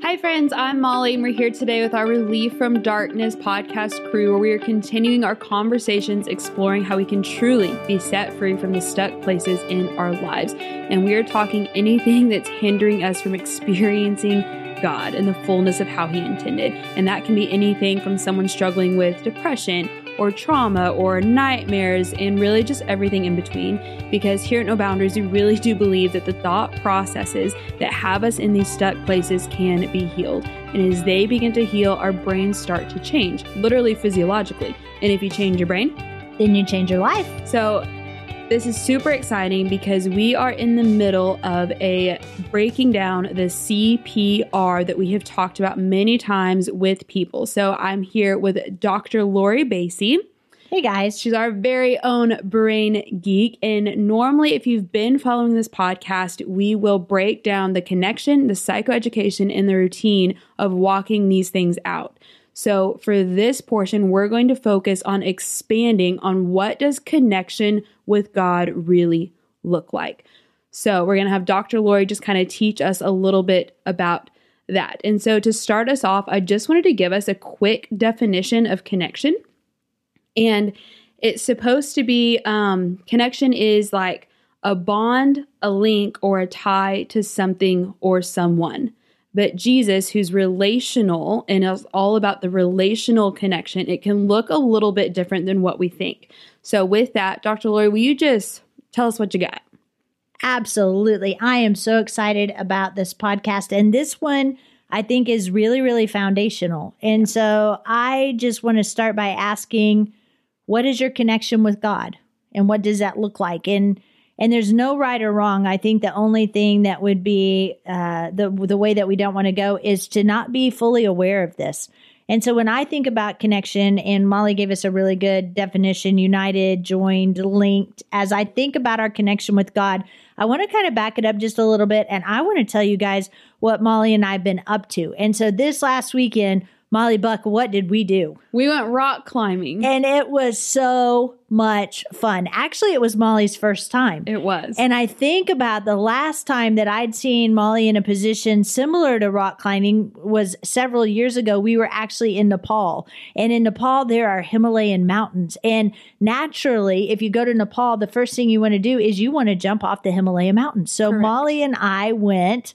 Hi, friends, I'm Molly, and we're here today with our Relief from Darkness podcast crew, where we are continuing our conversations exploring how we can truly be set free from the stuck places in our lives. And we are talking anything that's hindering us from experiencing God and the fullness of how He intended. And that can be anything from someone struggling with depression or trauma or nightmares and really just everything in between. Because here at No Boundaries, we really do believe that the thought processes that have us in these stuck places can be healed. And as they begin to heal, our brains start to change, literally physiologically. And if you change your brain, then you change your life. So this is super exciting because we are in the middle of a breaking down the CPR that we have talked about many times with people. So I'm here with Dr. Lori Basie. Hey guys. She's our very own brain geek. And normally, if you've been following this podcast, we will break down the connection, the psychoeducation, and the routine of walking these things out. So for this portion, we're going to focus on expanding on what does connection with God really look like. So we're going to have Dr. Lori just kind of teach us a little bit about that. And so to start us off, I just wanted to give us a quick definition of connection. And it's supposed to be um, connection is like a bond, a link, or a tie to something or someone. But Jesus, who's relational and is all about the relational connection, it can look a little bit different than what we think. So, with that, Dr. Lori, will you just tell us what you got? Absolutely. I am so excited about this podcast. And this one, I think, is really, really foundational. And so, I just want to start by asking, what is your connection with God? And what does that look like? And and there's no right or wrong. I think the only thing that would be uh, the the way that we don't want to go is to not be fully aware of this. And so when I think about connection, and Molly gave us a really good definition united, joined, linked. As I think about our connection with God, I want to kind of back it up just a little bit. And I want to tell you guys what Molly and I have been up to. And so this last weekend, Molly Buck, what did we do? We went rock climbing. And it was so much fun. Actually, it was Molly's first time. It was. And I think about the last time that I'd seen Molly in a position similar to rock climbing was several years ago. We were actually in Nepal. And in Nepal, there are Himalayan mountains. And naturally, if you go to Nepal, the first thing you want to do is you want to jump off the Himalayan mountains. So Correct. Molly and I went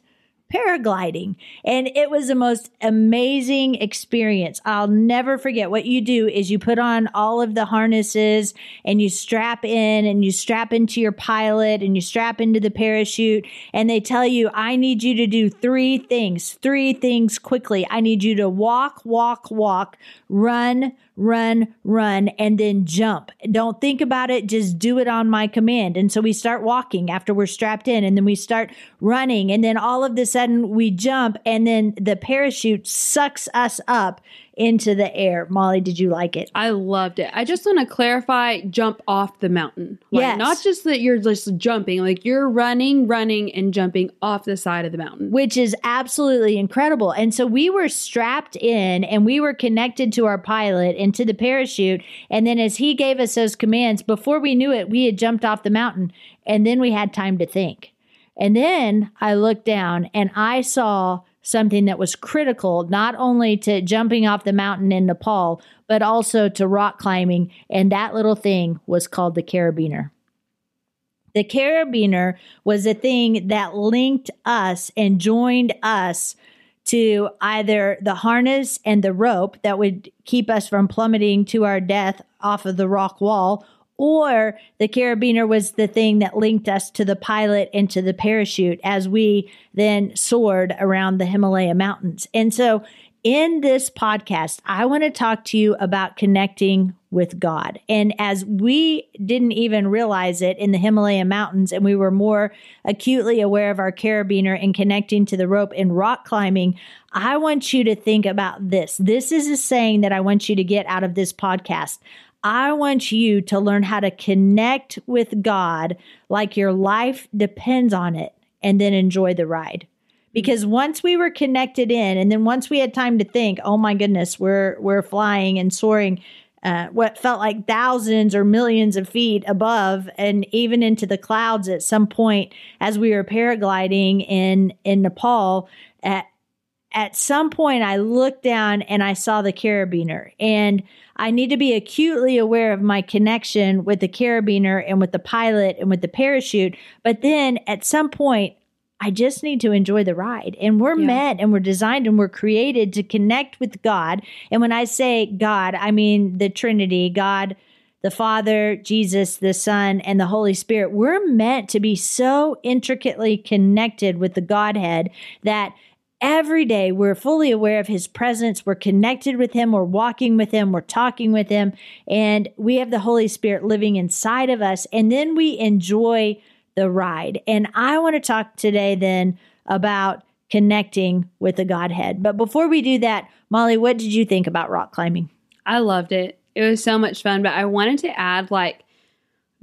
paragliding. And it was the most amazing experience. I'll never forget what you do is you put on all of the harnesses and you strap in and you strap into your pilot and you strap into the parachute and they tell you, I need you to do three things, three things quickly. I need you to walk, walk, walk, run, run, run, and then jump. Don't think about it. Just do it on my command. And so we start walking after we're strapped in and then we start running. And then all of a sudden we jump and then the parachute sucks us up into the air. Molly, did you like it? I loved it. I just want to clarify jump off the mountain. Like, Yes. Not just that you're just jumping, like you're running, running, and jumping off the side of the mountain. which is absolutely incredible. And so we were strapped in and we were connected to our pilot and to the parachute. And then as he gave us those commands, before we knew it, we had jumped off the mountain and then we had time to think. And then I looked down and I saw something that was critical, not only to jumping off the mountain in Nepal, but also to rock climbing. And that little thing was called the carabiner. The carabiner was a thing that linked us and joined us to either the harness and the rope that would keep us from plummeting to our death off of the rock wall, or the carabiner was the thing that linked us to the pilot and to the parachute as we then soared around the Himalaya mountains. And so in this podcast, I want to talk to you about connecting with God. And as we didn't even realize it in the Himalaya mountains, and we were more acutely aware of our carabiner and connecting to the rope in rock climbing, I want you to think about this. This is a saying that I want you to get out of this podcast. I want you to learn how to connect with God like your life depends on it and then enjoy the ride. Because once we were connected in and then once we had time to think oh my goodness we're we're flying and soaring uh, what felt like thousands or millions of feet above and even into the clouds at some point as we were paragliding in in nepal at at some point I looked down and I saw the carabiner. And I need to be acutely aware of my connection with the carabiner and with the pilot and with the parachute. But then at some point, I just need to enjoy the ride. And we're yeah. meant and we're designed and we're created to connect with God. And when I say God, I mean the Trinity, God, the Father, Jesus, the Son, and the Holy Spirit. We're meant to be so intricately connected with the Godhead that every day we're fully aware of his presence. We're connected with him. We're walking with him. We're talking with him. And we have the Holy Spirit living inside of us. And then we enjoy the ride. And I want to talk today then about connecting with the Godhead. But before we do that, Molly, what did you think about rock climbing? I loved it. It was so much fun. But I wanted to add like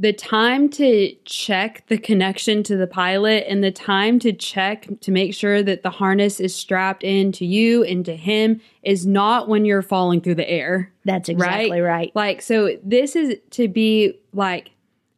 the time to check the connection to the pilot and the time to check to make sure that the harness is strapped in to you and to him is not when you're falling through the air. That's exactly right. right. Like, so this is to be like,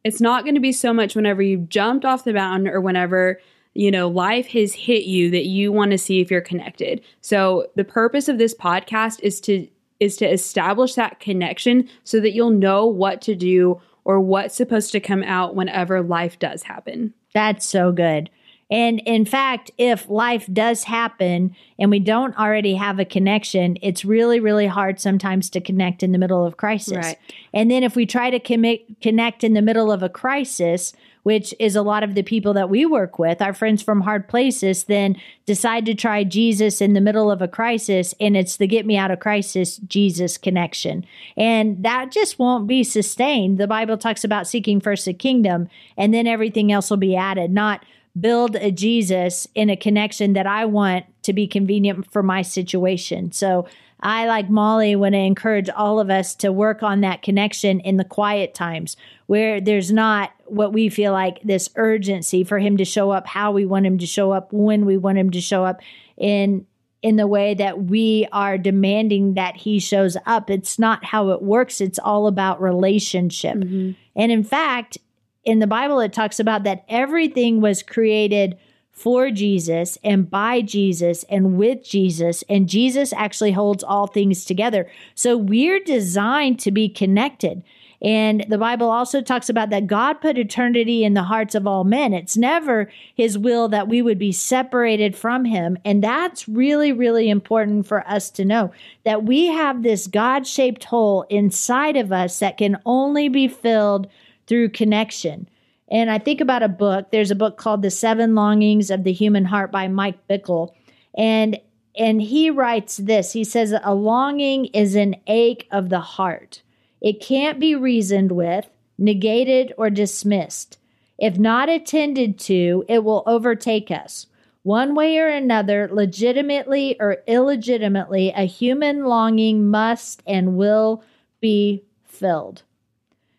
it's not going to be so much whenever you jumped off the mountain or whenever you know, life has hit you that you want to see if you're connected. So the purpose of this podcast is to is to establish that connection so that you'll know what to do or what's supposed to come out whenever life does happen. That's so good. And in fact, if life does happen and we don't already have a connection, it's really, really hard sometimes to connect in the middle of crisis. Right. And then if we try to commit, connect in the middle of a crisis, which is a lot of the people that we work with, our friends from hard places, then decide to try Jesus in the middle of a crisis. And it's the get me out of crisis Jesus connection. And that just won't be sustained. The Bible talks about seeking first the kingdom, and then everything else will be added, not build a Jesus in a connection that I want to be convenient for my situation. So I, like Molly, want to encourage all of us to work on that connection in the quiet times where there's not what we feel like this urgency for him to show up how we want him to show up when we want him to show up in in the way that we are demanding that he shows up it's not how it works it's all about relationship mm-hmm. and in fact in the bible it talks about that everything was created for Jesus and by Jesus and with Jesus. And Jesus actually holds all things together. So we're designed to be connected. And the Bible also talks about that God put eternity in the hearts of all men. It's never his will that we would be separated from him. And that's really, really important for us to know that we have this God shaped hole inside of us that can only be filled through connection. And I think about a book. There's a book called The Seven Longings of the Human Heart by Mike Bickle. And and he writes this. He says a longing is an ache of the heart. It can't be reasoned with, negated, or dismissed. If not attended to, it will overtake us. One way or another, legitimately or illegitimately, a human longing must and will be filled.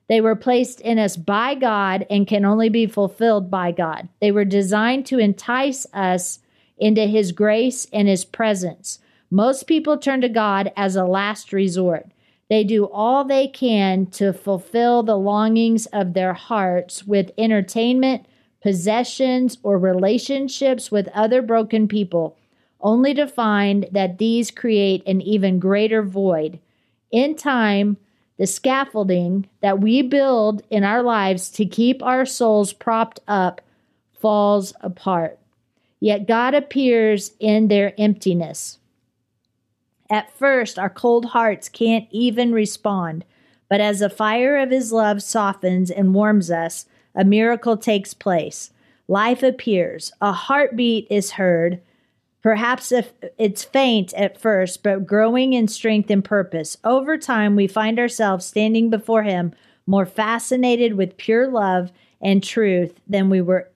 They were placed in us by God and can only be fulfilled by God. They were designed to entice us into His grace and His presence. Most people turn to God as a last resort. They do all they can to fulfill the longings of their hearts with entertainment, possessions, or relationships with other broken people, only to find that these create an even greater void. In time, the scaffolding that we build in our lives to keep our souls propped up falls apart. Yet God appears in their emptiness. At first, our cold hearts can't even respond, but as the fire of His love softens and warms us, a miracle takes place. Life appears, a heartbeat is heard. Perhaps if it's faint at first, but growing in strength and purpose. Over time, we find ourselves standing before Him more fascinated with pure love and truth than we were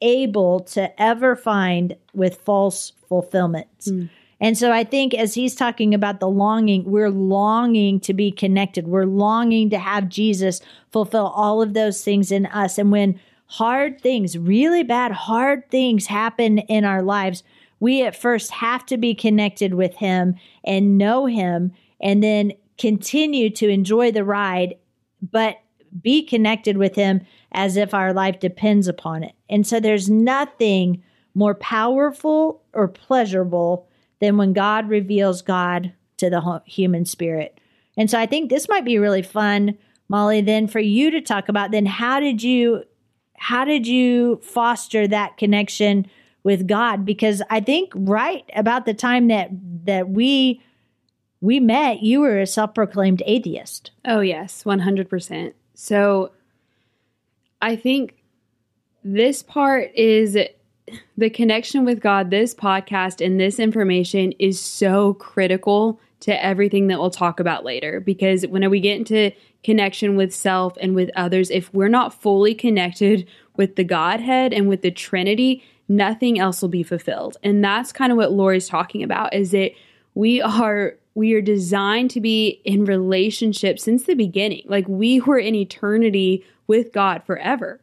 able to ever find with false fulfillments. Mm. And so I think as he's talking about the longing, we're longing to be connected. We're longing to have Jesus fulfill all of those things in us. And when hard things, really bad, hard things happen in our lives, we at first have to be connected with him and know him and then continue to enjoy the ride, but be connected with him as if our life depends upon it. And so there's nothing more powerful or pleasurable than when God reveals God to the human spirit. And so I think this might be really fun, Molly, then for you to talk about then how did you how did you foster that connection with God? Because I think right about the time that that we we met, you were a self-proclaimed atheist. Oh yes, 100%. So I think this part is the connection with God, this podcast and this information is so critical to everything that we'll talk about later because when we get into connection with self and with others, if we're not fully connected with the Godhead and with the Trinity, nothing else will be fulfilled. And that's kind of what Lori's talking about is that we are we are designed to be in relationship since the beginning. Like we were in eternity with God forever.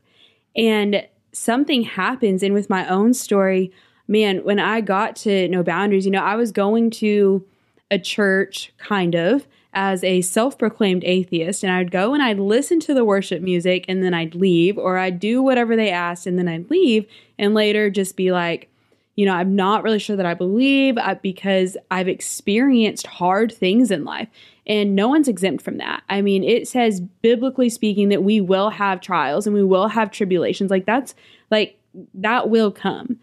And something happens and with my own story, man, when I got to No Boundaries, you know, I was going to a church kind of as a self proclaimed atheist, and I'd go and I'd listen to the worship music and then I'd leave, or I'd do whatever they asked and then I'd leave, and later just be like, you know, I'm not really sure that I believe uh, because I've experienced hard things in life. And no one's exempt from that. I mean, it says, biblically speaking, that we will have trials and we will have tribulations. Like, that's like, that will come.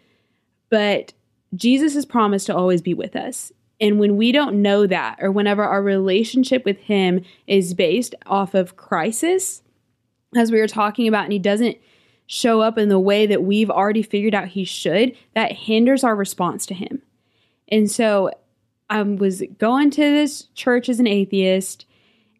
But Jesus has promised to always be with us. And when we don't know that, or whenever our relationship with Him is based off of crisis, as we were talking about, and He doesn't show up in the way that we've already figured out He should, that hinders our response to Him. And so I was going to this church as an atheist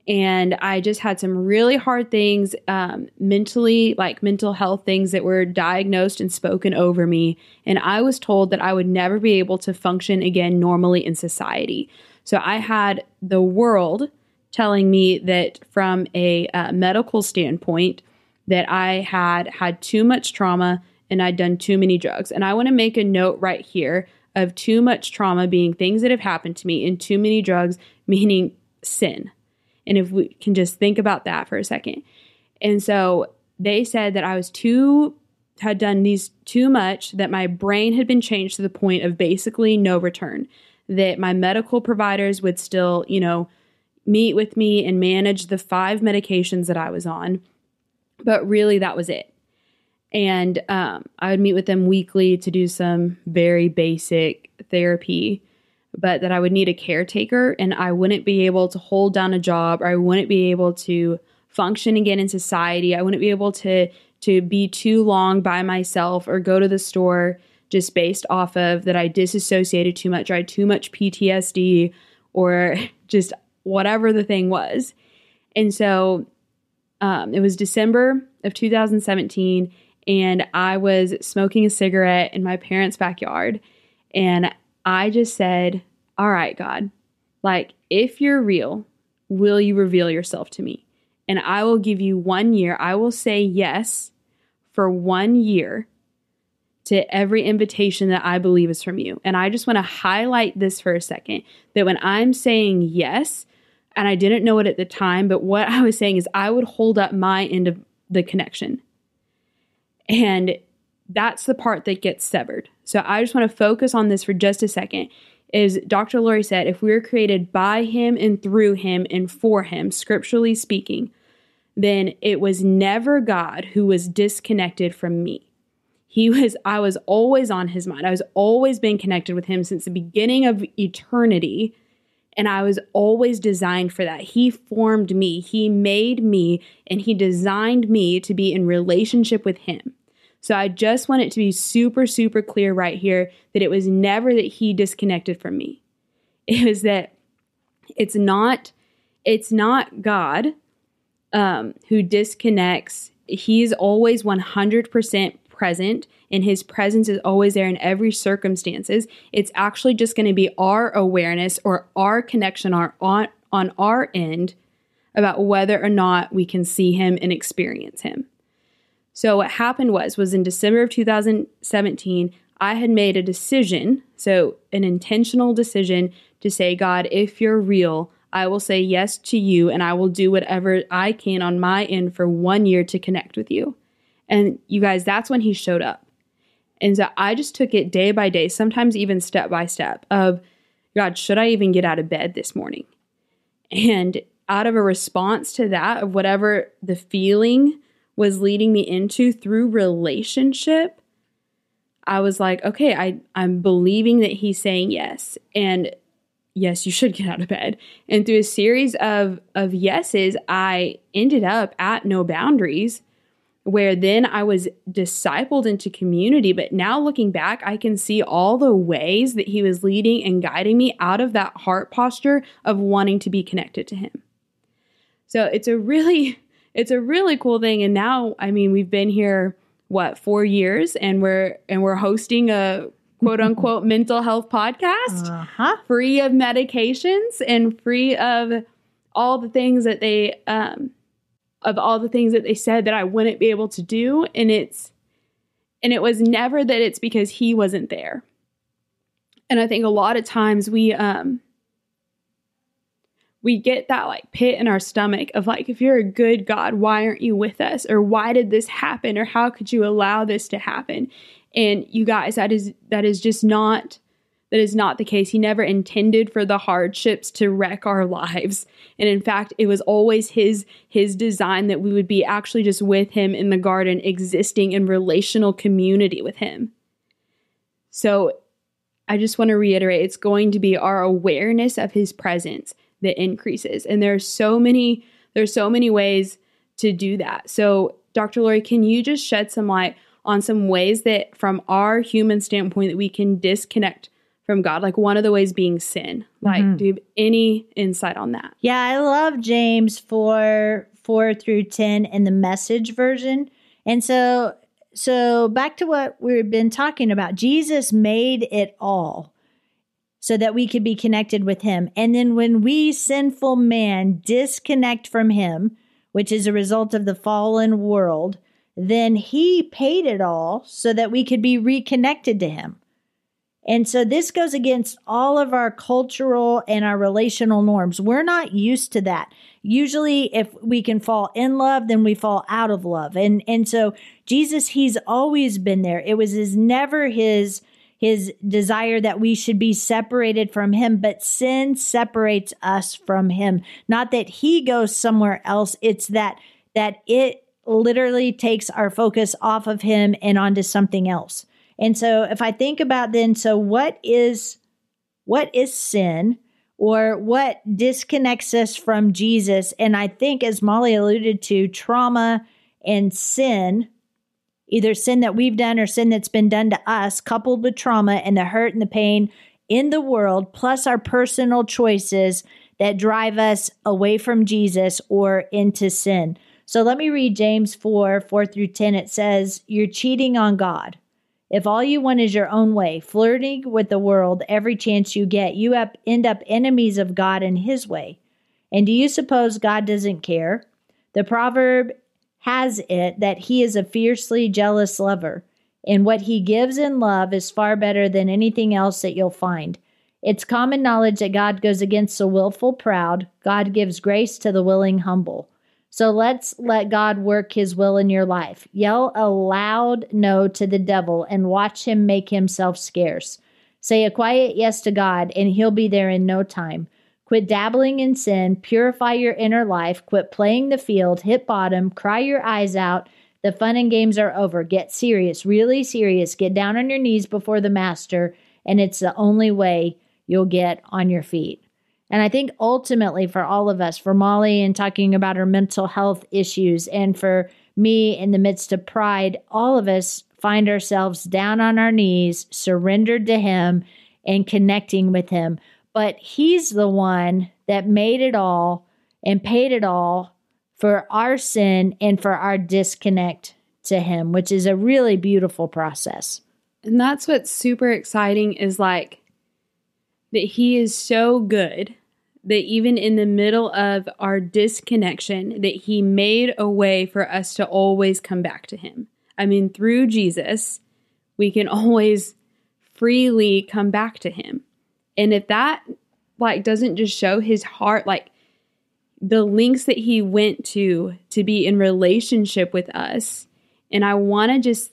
and I just had some really hard things um, mentally, like mental health things that were diagnosed and spoken over me. And I was told that I would never be able to function again normally in society. So I had the world telling me that from a uh, medical standpoint, that I had had too much trauma and I'd done too many drugs. And I want to make a note right here of too much trauma being things that have happened to me and too many drugs meaning sin. And if we can just think about that for a second. And so they said that I was too, had done these too much, that my brain had been changed to the point of basically no return, that my medical providers would still, you know, meet with me and manage the five medications that I was on. But really, that was it. And um, I would meet with them weekly to do some very basic therapy but that I would need a caretaker and I wouldn't be able to hold down a job or I wouldn't be able to function again in society. I wouldn't be able to to be too long by myself or go to the store just based off of that I disassociated too much or I had too much PTSD or just whatever the thing was. And so um, it was December of 2017 and I was smoking a cigarette in my parents' backyard and I just said, All right, God, like, if you're real, will you reveal yourself to me? And I will give you one year. I will say yes for one year to every invitation that I believe is from you. And I just want to highlight this for a second that when I'm saying yes, and I didn't know it at the time, but what I was saying is I would hold up my end of the connection. And that's the part that gets severed. So I just want to focus on this for just a second. Is Dr. Lori said, if we were created by him and through him and for him, scripturally speaking, then it was never God who was disconnected from me. He was, I was always on his mind. I was always been connected with him since the beginning of eternity. And I was always designed for that. He formed me, he made me, and he designed me to be in relationship with him. So I just want it to be super, super clear right here that it was never that he disconnected from me. It was that it's not, it's not God um, who disconnects. He's always 100% present and his presence is always there in every circumstances. It's actually just going to be our awareness or our connection on, on our end about whether or not we can see him and experience him. So what happened was was in December of 2017, I had made a decision, so an intentional decision to say, God, if you're real, I will say yes to you and I will do whatever I can on my end for 1 year to connect with you. And you guys, that's when he showed up. And so I just took it day by day, sometimes even step by step of God, should I even get out of bed this morning? And out of a response to that, of whatever the feeling was leading me into through relationship, I was like, okay, I, I'm believing that he's saying yes. And yes, you should get out of bed. And through a series of, of yeses, I ended up at no boundaries where then I was discipled into community. But now looking back, I can see all the ways that he was leading and guiding me out of that heart posture of wanting to be connected to him. So it's a really, it's a really cool thing. And now, I mean, we've been here what four years, and we're and we're hosting a quote unquote mental health podcast, uh-huh. free of medications and free of all the things that they um, of all the things that they said that I wouldn't be able to do, and it's and it was never that it's because he wasn't there. And I think a lot of times we um we get that like pit in our stomach of like, if you're a good God, why aren't you with us? Or why did this happen? Or how could you allow this to happen? And you guys, that is that is just not that is not the case. He never intended for the hardships to wreck our lives. And in fact, it was always his his design that we would be actually just with him in the garden, existing in relational community with him. So I just want to reiterate it's going to be our awareness of his presence that increases. And there's so many there's so many ways to do that. So, Dr. Lori, can you just shed some light on some ways that from our human standpoint that we can disconnect from God? Like one of the ways being sin. Like, mm-hmm. do you have any insight on that? Yeah, I love James 4 4 through 10 in the message version. And so so back to what we've been talking about. Jesus made it all so that we could be connected with him. And then when we, sinful man, disconnect from him, which is a result of the fallen world, then he paid it all so that we could be reconnected to him. And so this goes against all of our cultural and our relational norms. We're not used to that. Usually if we can fall in love, then we fall out of love. And and so Jesus he's always been there. It was his never his his desire that we should be separated from him, but sin separates us from him. Not that he goes somewhere else, it's that that it literally takes our focus off of him and onto something else. And so if I think about then so what is what is sin or what disconnects us from Jesus and I think as Molly alluded to trauma and sin either sin that we've done or sin that's been done to us, coupled with trauma and the hurt and the pain in the world, plus our personal choices that drive us away from Jesus or into sin. So let me read James 4 4 through 10. It says, You're cheating on God. If all you want is your own way, flirting with the world every chance you get, you end up enemies of God and His way. And do you suppose God doesn't care? The proverb has it that he is a fiercely jealous lover, and what he gives in love is far better than anything else that you'll find. It's common knowledge that God goes against the willful proud, God gives grace to the willing humble. So let's let God work his will in your life. Yell a loud no to the devil and watch him make himself scarce. Say a quiet yes to God, and he'll be there in no time. Quit dabbling in sin, purify your inner life, quit playing the field, hit bottom, cry your eyes out. The fun and games are over. Get serious, really serious. Get down on your knees before the master, and it's the only way you'll get on your feet. And I think ultimately for all of us, for Molly and talking about her mental health issues, and for me in the midst of pride, all of us find ourselves down on our knees, surrendered to Him, and connecting with Him but he's the one that made it all and paid it all for our sin and for our disconnect to him, which is a really beautiful process. And that's what's super exciting is like that he is so good that even in the middle of our disconnection that he made a way for us to always come back to him. I mean through Jesus we can always freely come back to him. And if that like doesn't just show his heart like the links that he went to to be in relationship with us and I want to just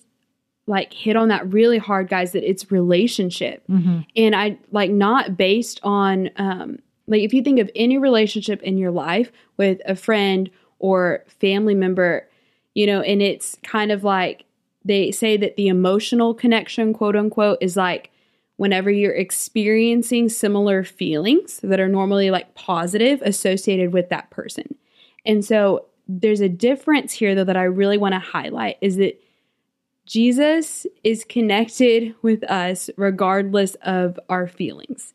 like hit on that really hard guys that it's relationship Mhm. and i like not based on um like if you think of any relationship in your life with a friend or family member you know and it's kind of like they say that the emotional connection quote unquote is like whenever you're experiencing similar feelings that are normally like positive associated with that person and so there's a difference here though that i really want to highlight is that Jesus is connected with us regardless of our feelings.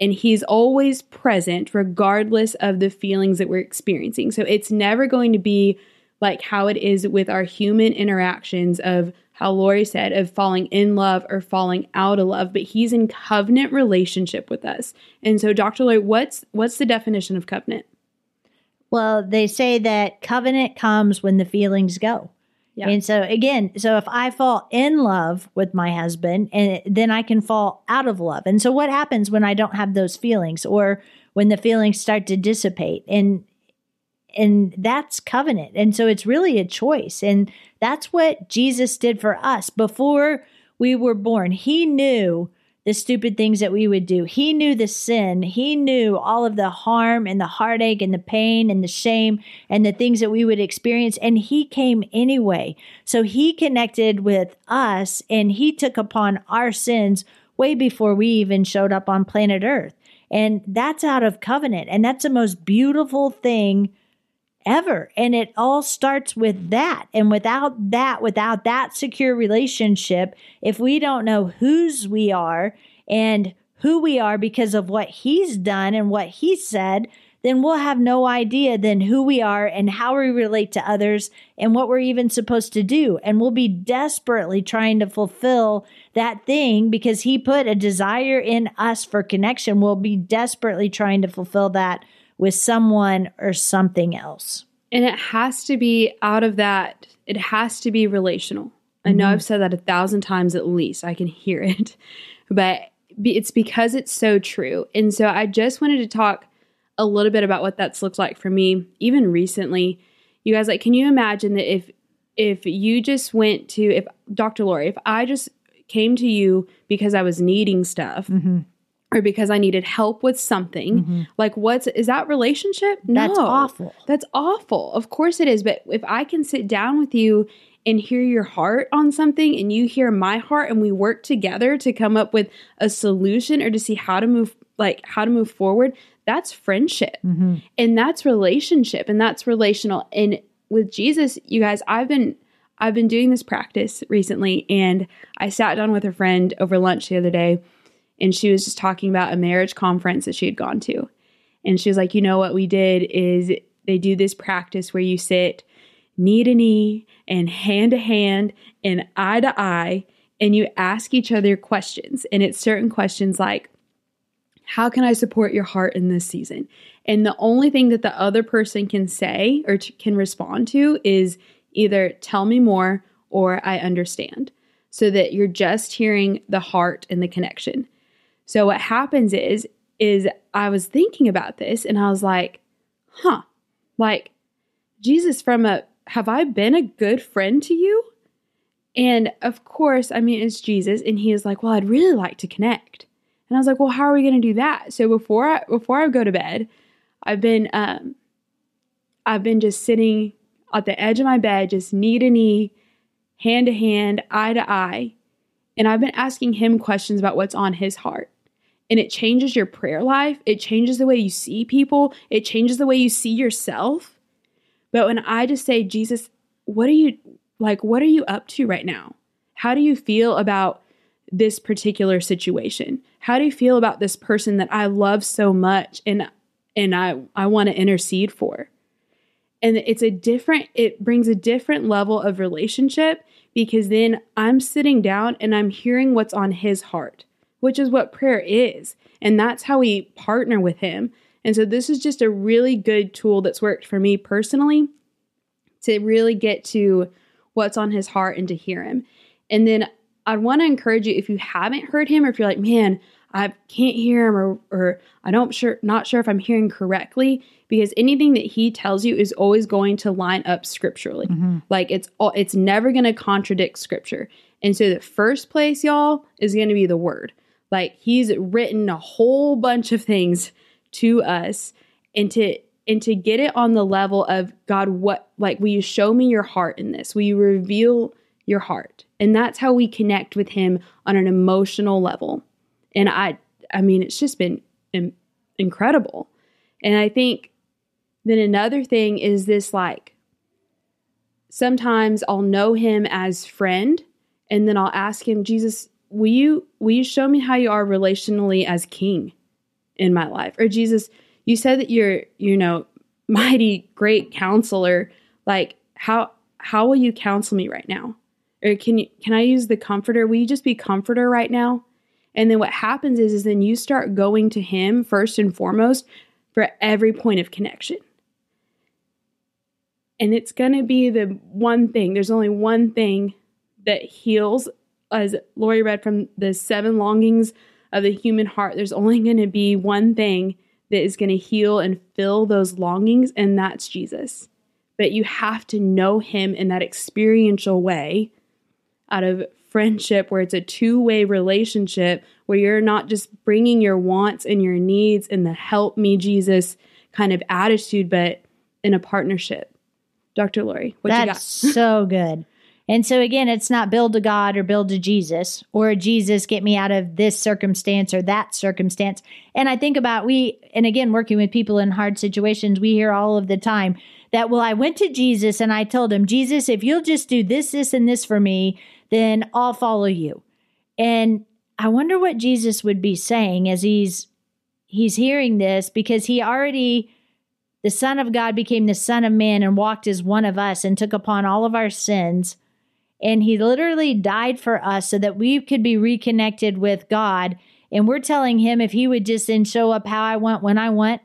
And he's always present regardless of the feelings that we're experiencing. So it's never going to be like how it is with our human interactions of how Lori said of falling in love or falling out of love, but he's in covenant relationship with us. And so Dr. Lori, what's what's the definition of covenant? Well, they say that covenant comes when the feelings go. Yeah. And so again, so if I fall in love with my husband and then I can fall out of love. And so what happens when I don't have those feelings or when the feelings start to dissipate and and that's covenant. And so it's really a choice. And that's what Jesus did for us before we were born. He knew the stupid things that we would do. He knew the sin. He knew all of the harm and the heartache and the pain and the shame and the things that we would experience. And He came anyway. So He connected with us and He took upon our sins way before we even showed up on planet Earth. And that's out of covenant. And that's the most beautiful thing ever. And it all starts with that. And without that, without that secure relationship, if we don't know whose we are and who we are because of what he's done and what he said, then we'll have no idea then who we are and how we relate to others and what we're even supposed to do. And we'll be desperately trying to fulfill that thing because he put a desire in us for connection. We'll be desperately trying to fulfill that with someone or something else. And it has to be out of that, it has to be relational. I know Mhm. I've said that a thousand times at least. I can hear it. But it's because it's so true. And so I just wanted to talk a little bit about what that's looked like for me, even recently. You guys, like, can you imagine that if if you just went to if Dr. Lori, if I just came to you because I was needing stuff Mm-hmm. Or because I needed help with something, like what's is that relationship? No, That's awful. That's awful. Of course it is. But if I can sit down with you and hear your heart on something and you hear my heart and we work together to come up with a solution or to see how to move like how to move forward, that's friendship. Mm-hmm. And that's relationship and that's relational. And with Jesus, you guys, I've been I've been doing this practice recently and I sat down with a friend over lunch the other day and she was just talking about a marriage conference that she had gone to. And she was like, you know what we did is they do this practice where you sit knee to knee and hand to hand and eye to eye and you ask each other questions. And it's certain questions like, how can I support your heart in this season? And the only thing that the other person can say or t- can respond to is either tell me more or I understand. So that you're just hearing the heart and the connection. So what happens is is I was thinking about this and I was like, "Huh. Like Jesus from a have I been a good friend to you?" And of course, I mean it's Jesus and he is like, "Well, I'd really like to connect." And I was like, "Well, how are we going to do that?" So before I before I go to bed, I've been um I've been just sitting at the edge of my bed just knee to knee, hand to hand, eye to eye, and I've been asking him questions about what's on his heart and it changes your prayer life. It changes the way you see people. It changes the way you see yourself. But when I just say, Jesus, what are you like? What are you up to right now? How do you feel about this particular situation? How do you feel about this person that I love so much and and I I want to intercede for? And it's a different it brings a different level of relationship because then I'm sitting down and I'm hearing what's on his heart which is what prayer is. And that's how we partner with Him. And so, this is just a really good tool that's worked for me personally to really get to what's on His heart and to hear Him. And then, I'd want to encourage you if you haven't heard Him, or if you're like, man, I can't hear Him, or, or I don't sure, not sure if I'm hearing correctly, because anything that He tells you is always going to line up scripturally. Mm-hmm. Like it's all, it's never going to contradict Scripture. And so the first place, y'all, is going to be the word. Like he's written a whole bunch of things to us and to and to get it on the level of God, what like will you show me your heart in this? Will you reveal your heart? And that's how we connect with him on an emotional level. And I I mean, it's just been incredible. And I think then another thing is this like sometimes I'll know him as friend and then I'll ask him, Jesus, will you will you show me how you are relationally as king in my life? Or Jesus, you said that you're, you know, mighty great counselor. Like how how will you counsel me right now? Or can you can I use the comforter? Will you just be comforter right now? And then what happens is is then you start going to him first and foremost for every point of connection. And it's going to be the one thing. There's only one thing that heals as Lori read from the seven longings of the human heart, there's only going to be one thing that is going to heal and fill those longings, and that's Jesus. But you have to know him in that experiential way out of friendship where it's a two way relationship where you're not just bringing your wants and your needs and the help me, Jesus kind of attitude, but in a partnership. Dr. Lori, what That's you got? so good. And so again, it's not build to God or build to Jesus or Jesus get me out of this circumstance or that circumstance. And I think about we, and again, working with people in hard situations, we hear all of the time that, well, I went to Jesus and I told him, Jesus, if you'll just do this, this, and this for me, then I'll follow you. And I wonder what Jesus would be saying as he's he's hearing this because he already the son of God became the son of man and walked as one of us and took upon all of our sins and he literally died for us so that we could be reconnected with God. And we're telling him if he would just then show up how I want, when I want,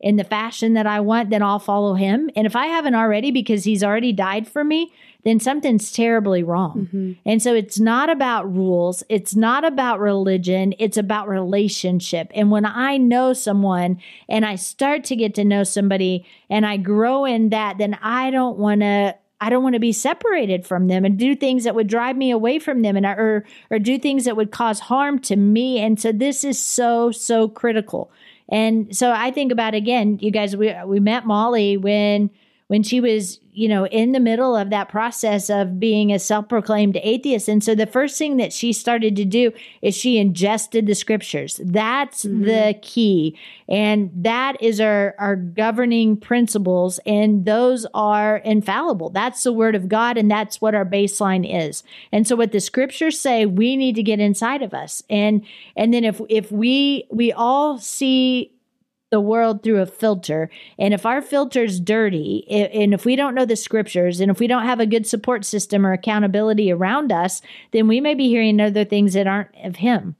in the fashion that I want, then I'll follow him. And if I haven't already because he's already died for me, then something's terribly wrong. Mm-hmm. And so it's not about rules, it's not about religion, it's about relationship. And when I know someone and I start to get to know somebody and I grow in that, then I don't want to I don't want to be separated from them and do things that would drive me away from them and or or do things that would cause harm to me. And so this is so so critical. And so I think about again, you guys we we met Molly when when she was, you know, in the middle of that process of being a self proclaimed atheist. And so the first thing that she started to do is she ingested the scriptures. That's mm-hmm. the key. And that is our, our governing principles. And those are infallible. That's the word of God. And that's what our baseline is. And so what the scriptures say, we need to get inside of us. And, and then if, if we, we all see the world through a filter. And if our filter's dirty, and if we don't know the scriptures, and if we don't have a good support system or accountability around us, then we may be hearing other things that aren't of Him.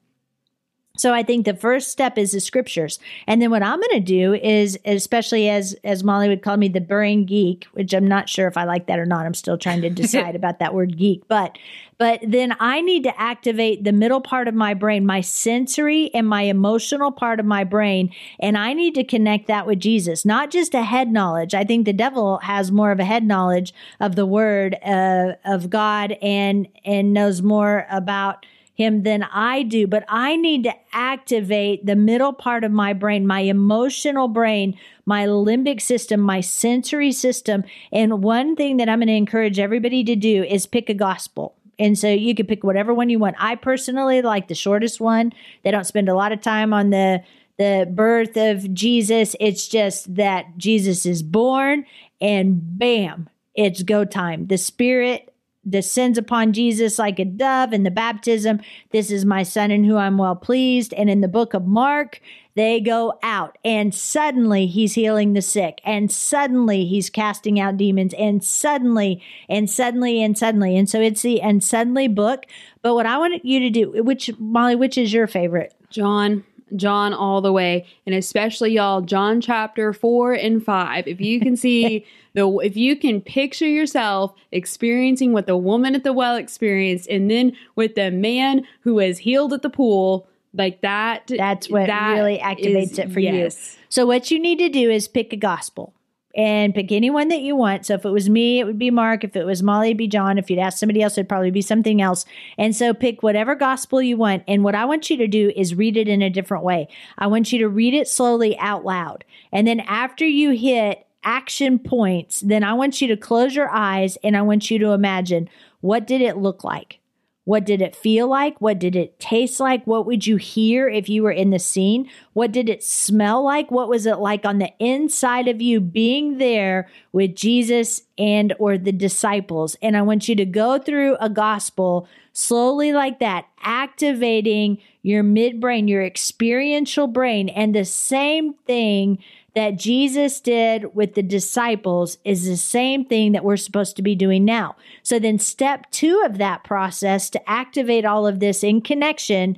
So I think the first step is the scriptures. And then what I'm going to do is especially as as Molly would call me the brain geek, which I'm not sure if I like that or not. I'm still trying to decide about that word geek, but but then I need to activate the middle part of my brain, my sensory and my emotional part of my brain, and I need to connect that with Jesus, not just a head knowledge. I think the devil has more of a head knowledge of the word uh, of God and and knows more about him than I do, but I need to activate the middle part of my brain, my emotional brain, my limbic system, my sensory system. And one thing that I'm going to encourage everybody to do is pick a gospel. And so you can pick whatever one you want. I personally like the shortest one. They don't spend a lot of time on the the birth of Jesus. It's just that Jesus is born and bam, it's go time. The spirit descends upon Jesus like a dove in the baptism. This is my son in who I'm well pleased. And in the book of Mark, they go out and suddenly he's healing the sick and suddenly he's casting out demons and suddenly and suddenly and suddenly. And so it's the and suddenly book. But what I want you to do, which Molly, which is your favorite? John. John all the way, and especially y'all, John chapter four and five. If you can see the, if you can picture yourself experiencing what the woman at the well experienced, and then with the man who was healed at the pool, like that, that's what that really activates is, it for yes. you. So what you need to do is pick a gospel and pick anyone that you want. So if it was me, it would be Mark. If it was Molly, it'd be John. If you'd ask somebody else, it'd probably be something else. And so pick whatever gospel you want. And what I want you to do is read it in a different way. I want you to read it slowly out loud. And then after you hit action points, then I want you to close your eyes and I want you to imagine what did it look like? What did it feel like? What did it taste like? What would you hear if you were in the scene? What did it smell like? What was it like on the inside of you being there with Jesus and or the disciples? And I want you to go through a gospel slowly like that, activating your midbrain, your experiential brain and the same thing that Jesus did with the disciples is the same thing that we're supposed to be doing now. So then, step two of that process to activate all of this in connection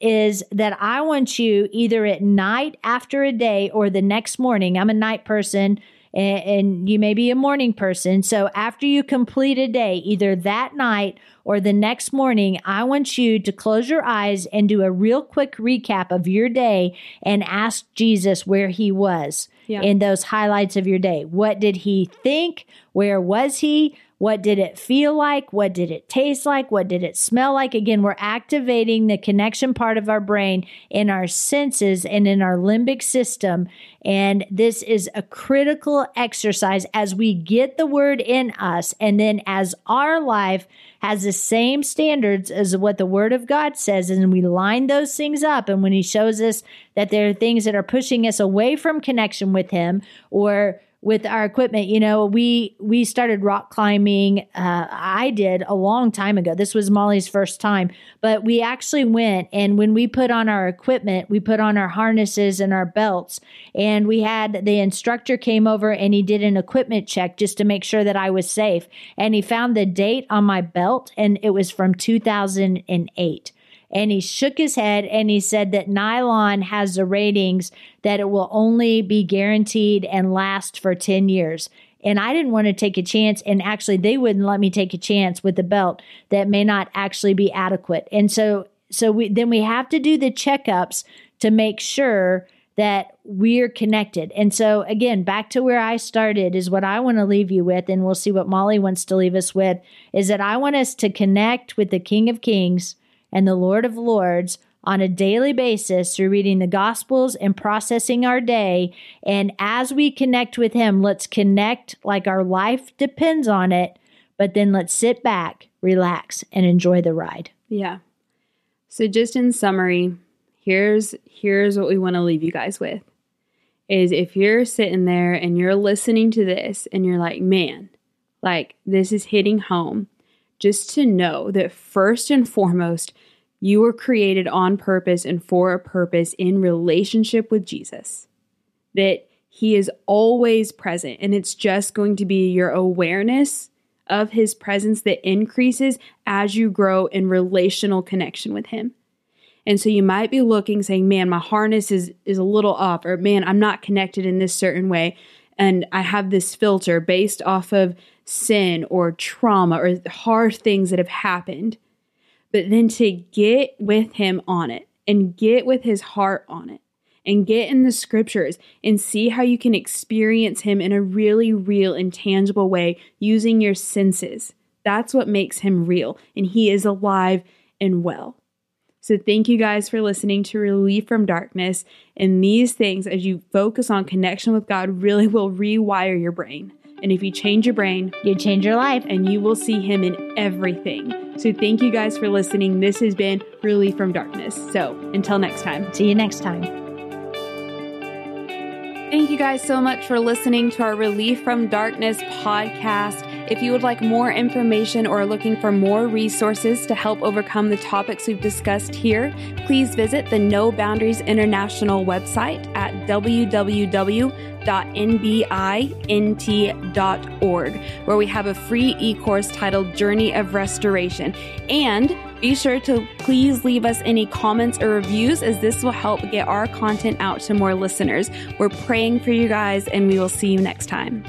is that I want you either at night after a day or the next morning. I'm a night person and, and you may be a morning person. So after you complete a day, either that night or the next morning, I want you to close your eyes and do a real quick recap of your day and ask Jesus where he was yeah. in those highlights of your day. What did he think? Where was he? What did it feel like? What did it taste like? What did it smell like? Again, we're activating the connection part of our brain in our senses and in our limbic system. And this is a critical exercise as we get the word in us. And then as our life has the same standards as what the word of God says, and we line those things up. And when he shows us that there are things that are pushing us away from connection with him or with our equipment. You know we we started rock climbing uh, i did a long time ago. This was molly's first time but we actually went and when we put on our equipment we put on our harnesses and our belts and we had the instructor came over and he did an equipment check just to make sure that i was safe. And he found the date on my belt and it was from 2008 and he shook his head and he said that nylon has the ratings that it will only be guaranteed and last for 10 years. And I didn't want to take a chance. And actually, they wouldn't let me take a chance with the belt that may not actually be adequate. And so, so we, then we have to do the checkups to make sure that we're connected. And so, again, back to where I started is what I want to leave you with. And we'll see what Molly wants to leave us with is that I want us to connect with the King of Kings and the Lord of Lords on a daily basis through reading the Gospels and processing our day. And as we connect with Him, let's connect like our life depends on it, but then let's sit back, relax, and enjoy the ride. Yeah. So just in summary, here's here's what we want to leave you guys with. Is if you're sitting there and you're listening to this and you're like, "Man, like this is hitting home." Just to know that first and foremost, you were created on purpose and for a purpose in relationship with Jesus. That he is always present, and it's just going to be your awareness of his presence that increases as you grow in relational connection with him. And so you might be looking saying, "Man, my harness is is a little off," or "Man, I'm not connected in this certain way." And I have this filter based off of sin or trauma or hard things that have happened, but then to get with Him on it and get with His heart on it and get in the scriptures and see how you can experience Him in a really real and tangible way using your senses. That's what makes Him real, and He is alive and well. So, thank you guys for listening to Relief from Darkness. And these things, as you focus on connection with God, really will rewire your brain. And if you change your brain, you change your life, and you will see Him in everything. So, thank you guys for listening. This has been Relief from Darkness. So, until next time, see you next time. Thank you guys so much for listening to our Relief from Darkness podcast. If you would like more information or are looking for more resources to help overcome the topics we've discussed here, please visit the No Boundaries International website at www.nbint.org, where we have a free e course titled Journey of Restoration. And be sure to please leave us any comments or reviews as this will help get our content out to more listeners. We're praying for you guys, and we will see you next time.